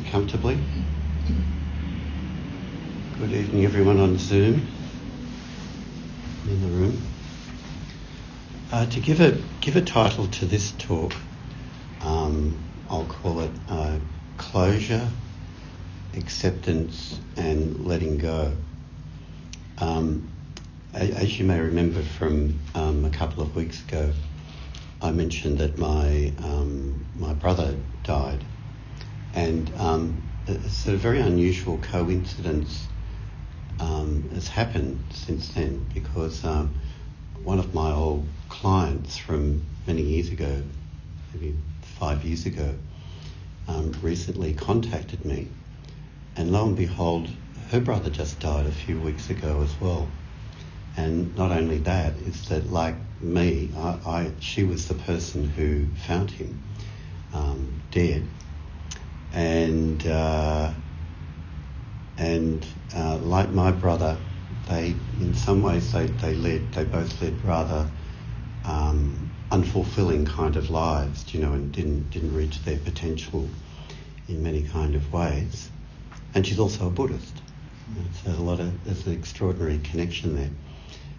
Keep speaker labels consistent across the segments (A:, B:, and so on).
A: Comfortably. Good evening, everyone on Zoom in the room. Uh, to give a give a title to this talk, um, I'll call it uh, closure, acceptance, and letting go. Um, as you may remember from um, a couple of weeks ago, I mentioned that my um, my brother died, and um, it's a very unusual coincidence um, has happened since then because um, one of my old clients from many years ago, maybe five years ago, um, recently contacted me, and lo and behold, her brother just died a few weeks ago as well. And not only that, is that like me, I, I she was the person who found him um, dead, and uh, and uh, like my brother, they in some ways they, they led they both led rather um, unfulfilling kind of lives, you know, and didn't didn't reach their potential in many kind of ways. And she's also a Buddhist. So there's a lot of there's an extraordinary connection there.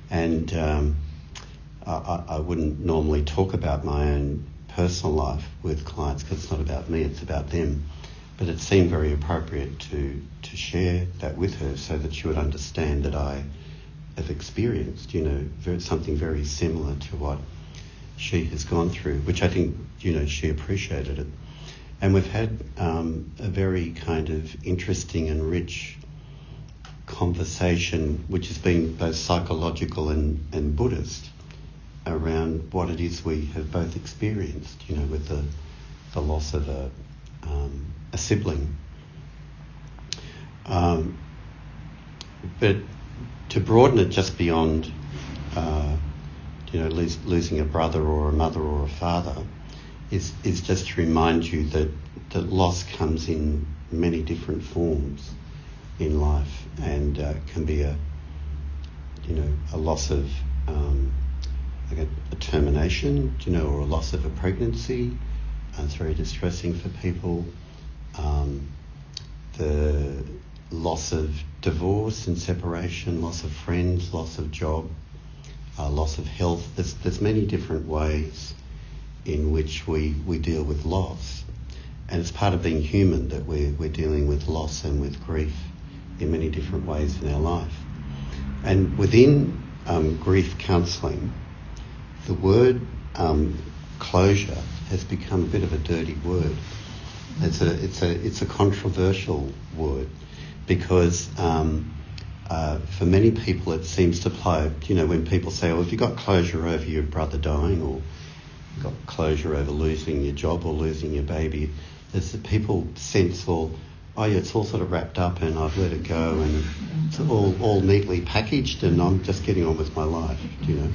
A: And um, I, I wouldn't normally talk about my own personal life with clients because it's not about me, it's about them. But it seemed very appropriate to, to share that with her so that she would understand that I have experienced, you know, something very similar to what she has gone through, which I think, you know, she appreciated it. And we've had um, a very kind of interesting and rich conversation, which has been both psychological and, and Buddhist, around what it is we have both experienced, you know, with the, the loss of a, um, a sibling. Um, but to broaden it just beyond, uh, you know, lose, losing a brother or a mother or a father, is is just to remind you that that loss comes in many different forms in life and uh, can be a you know a loss of um, like a, a, termination, you know, or a loss of a pregnancy. And it's very distressing for people um, the loss of divorce and separation, loss of friends, loss of job, uh, loss of health. There's, there's many different ways in which we, we deal with loss. And it's part of being human that we're, we're dealing with loss and with grief in many different ways in our life. And within um, grief counselling, the word um, closure has become a bit of a dirty word. It's a it's a it's a controversial word because um, uh, for many people it seems to play. You know, when people say, "Well, if you got closure over your brother dying, or got closure over losing your job or losing your baby," there's the people sense, all. oh yeah, it's all sort of wrapped up and I've let it go and it's all all neatly packaged and I'm just getting on with my life, you know.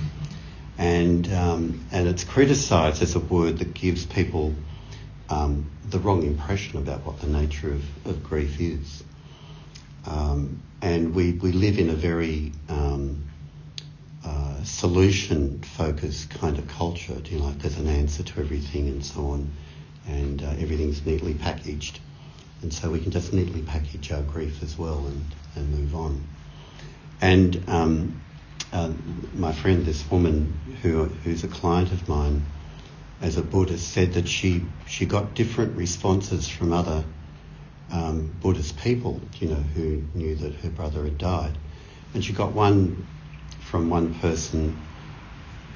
A: And um, and it's criticised as a word that gives people um, the wrong impression about what the nature of, of grief is. Um, and we, we live in a very um, uh, solution focused kind of culture. You know, like there's an answer to everything and so on, and uh, everything's neatly packaged. And so we can just neatly package our grief as well and, and move on. And um, uh, my friend, this woman who, who's a client of mine, as a Buddhist, said that she, she got different responses from other um, Buddhist people, you know, who knew that her brother had died. And she got one from one person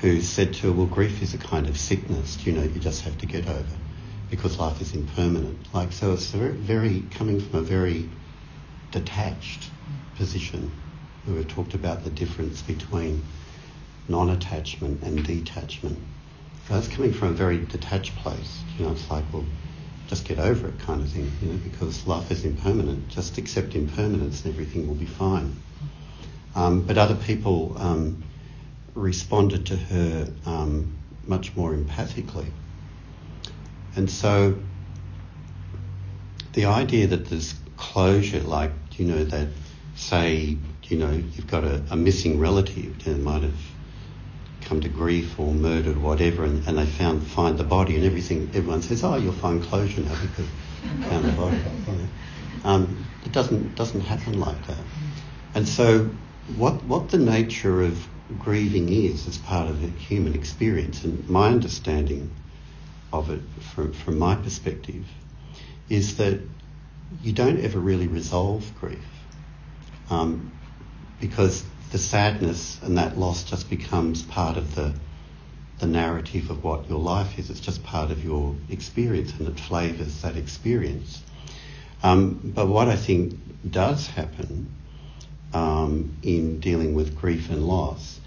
A: who said to her, well, grief is a kind of sickness, you know, you just have to get over because life is impermanent. Like, so it's very, very coming from a very detached position. We have talked about the difference between non-attachment and detachment. It's coming from a very detached place. You know, it's like, well, just get over it kind of thing, you know, because life is impermanent. Just accept impermanence and everything will be fine. Um, but other people um, responded to her um, much more empathically. And so the idea that there's closure, like, you know, that say, you know, you've got a, a missing relative, and might have come to grief or murdered or whatever, and, and they found find the body and everything. Everyone says, "Oh, you'll find closure now because you found the body." Um, it doesn't doesn't happen like that. And so, what what the nature of grieving is as part of the human experience, and my understanding of it from from my perspective, is that you don't ever really resolve grief um, because the sadness and that loss just becomes part of the the narrative of what your life is. It's just part of your experience and it flavours that experience. Um, but what I think does happen um, in dealing with grief and loss,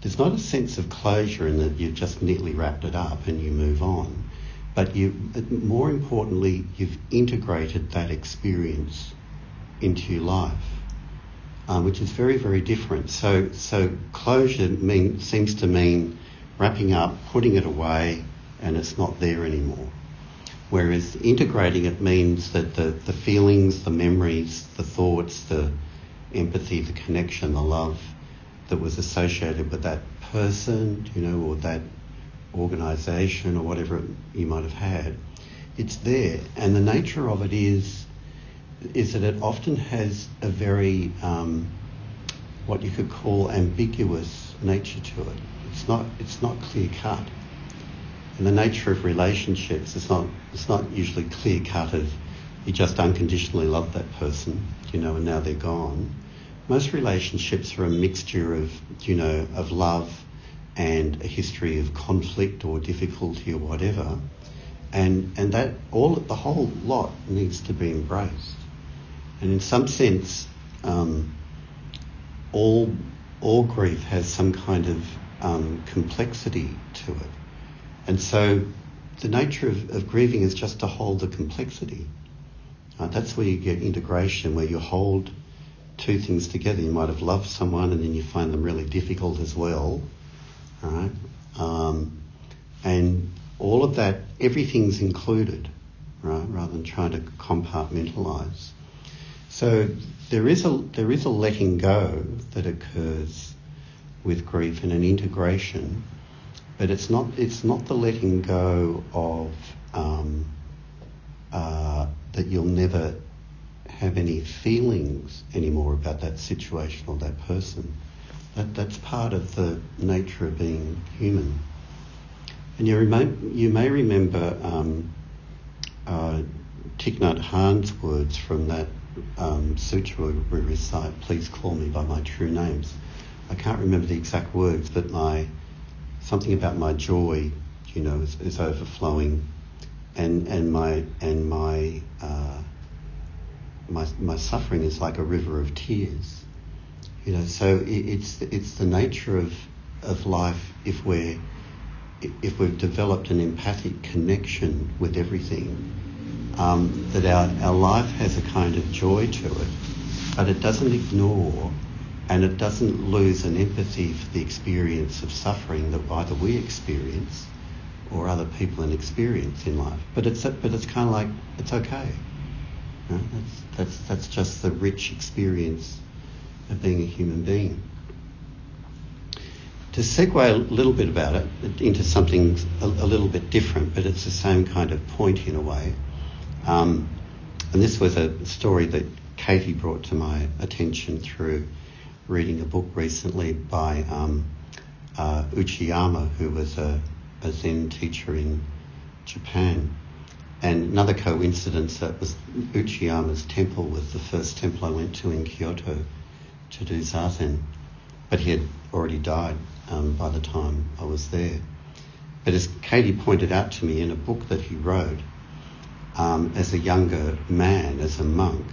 A: there's not a sense of closure in that you've just neatly wrapped it up and you move on. But you, more importantly, you've integrated that experience into your life um, which is very, very different. So, so closure mean, seems to mean wrapping up, putting it away, and it's not there anymore. Whereas integrating it means that the, the feelings, the memories, the thoughts, the empathy, the connection, the love that was associated with that person, you know, or that organisation or whatever you might have had, it's there. And the nature of it is is that it often has a very um, what you could call ambiguous nature to it. It's not it's not clear cut. And the nature of relationships is not it's not usually clear cut of you just unconditionally love that person, you know, and now they're gone. Most relationships are a mixture of you know of love and a history of conflict or difficulty or whatever. And and that all the whole lot needs to be embraced. And in some sense, um, all, all grief has some kind of um, complexity to it. And so the nature of, of grieving is just to hold the complexity. Uh, that's where you get integration, where you hold two things together. You might have loved someone and then you find them really difficult as well. Right? Um, and all of that, everything's included, right? Rather than trying to compartmentalize. So there is a there is a letting go that occurs with grief and an integration, but it's not it's not the letting go of um, uh, that you'll never have any feelings anymore about that situation or that person. That that's part of the nature of being human. And you, rem- you may remember um, uh, Thich Nhat Hanh's words from that um, sutra we recite, please call me by my true names. I can't remember the exact words, but my something about my joy, you know, is, is overflowing, and and my and my uh, my my suffering is like a river of tears, you know. So it, it's it's the nature of of life if we're if we've developed an empathic connection with everything um, that our, our life has a kind of joy to it, but it doesn't ignore and it doesn't lose an empathy for the experience of suffering that either we experience or other people experience in life. But it's but it's kind of like it's okay. You know, that's that's that's just the rich experience of being a human being. To segue a little bit about it into something a, a little bit different, but it's the same kind of point in a way. Um, and this was a story that Katie brought to my attention through reading a book recently by um, uh, Uchiyama, who was a, a, Zen teacher in Japan. And another coincidence that was Uchiyama's temple was the first temple I went to in Kyoto to do zazen. But he had already died um, by the time I was there. But as Katie pointed out to me in a book that he wrote, um, as a younger man, as a monk,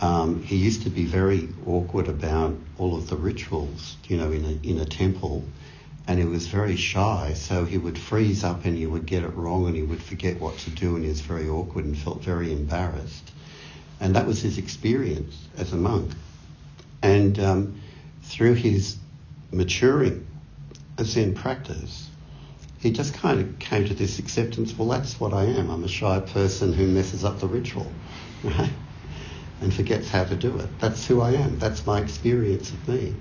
A: um, he used to be very awkward about all of the rituals, you know, in a, in a temple, and he was very shy. So he would freeze up and he would get it wrong and he would forget what to do and he was very awkward and felt very embarrassed. And that was his experience as a monk. And um, through his maturing Zen practice, he just kind of came to this acceptance well, that's what I am. I'm a shy person who messes up the ritual, right? And forgets how to do it. That's who I am. That's my experience of me.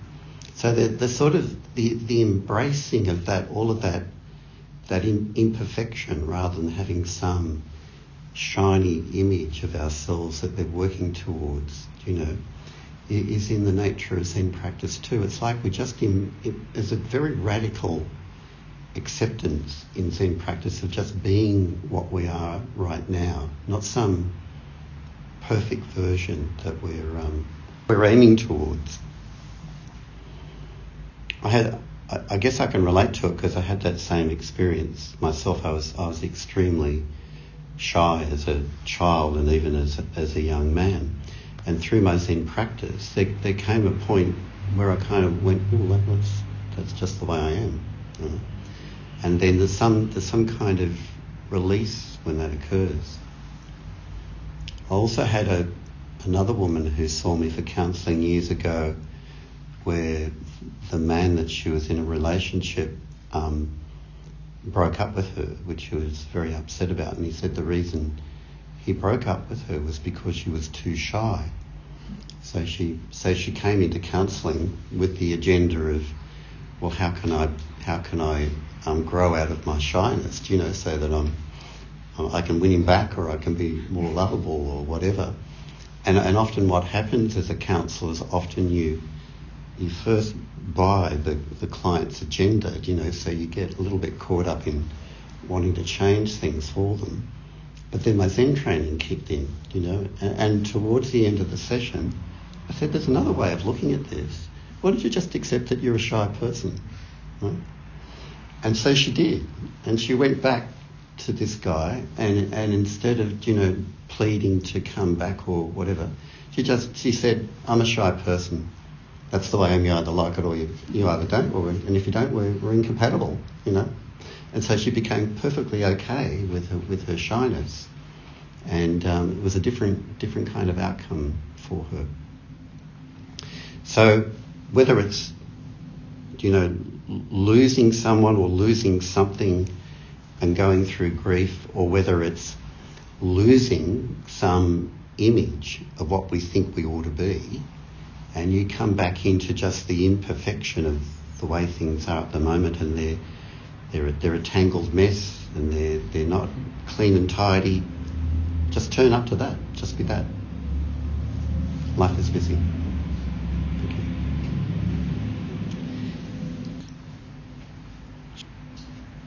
A: So the, the sort of the, the embracing of that, all of that, that in, imperfection, rather than having some shiny image of ourselves that they're working towards, you know, is in the nature of Zen practice too. It's like we're just in, it, there's a very radical acceptance in Zen practice of just being what we are right now, not some perfect version that we're um, we're aiming towards. I had, I, guess I can relate to it because I had that same experience myself. I was I was extremely shy as a child and even as a, as a young man. And through my Zen practice, there, there came a point where I kind of went, oh, that, that's, that's just the way I am. And then there's some, there's some kind of release when that occurs. I also had a, another woman who saw me for counselling years ago where the man that she was in a relationship um, broke up with her, which she was very upset about. And he said the reason he broke up with her was because she was too shy. So she, so she came into counselling with the agenda of, well, how can I, how can I um, grow out of my shyness, you know, so that I'm, I can win him back or I can be more lovable or whatever. And, and often what happens as a counsellor is often you you first buy the, the client's agenda, you know, so you get a little bit caught up in wanting to change things for them. But then my Zen training kicked in, you know, and, and towards the end of the session, I said, there's another way of looking at this. Why don't you just accept that you're a shy person? Right? And so she did. And she went back to this guy, and, and instead of, you know, pleading to come back or whatever, she just, she said, I'm a shy person that's the way I am. You either like it or you, you either don't. Or, and if you don't, we're, we're incompatible, you know. And so she became perfectly okay with her, with her shyness, and um, it was a different different kind of outcome for her. So whether it's you know losing someone or losing something and going through grief, or whether it's losing some image of what we think we ought to be, and you come back into just the imperfection of the way things are at the moment, and they're they're a, they're a tangled mess, and they're they're not clean and tidy. Just turn up to that. Just be that. Life is busy.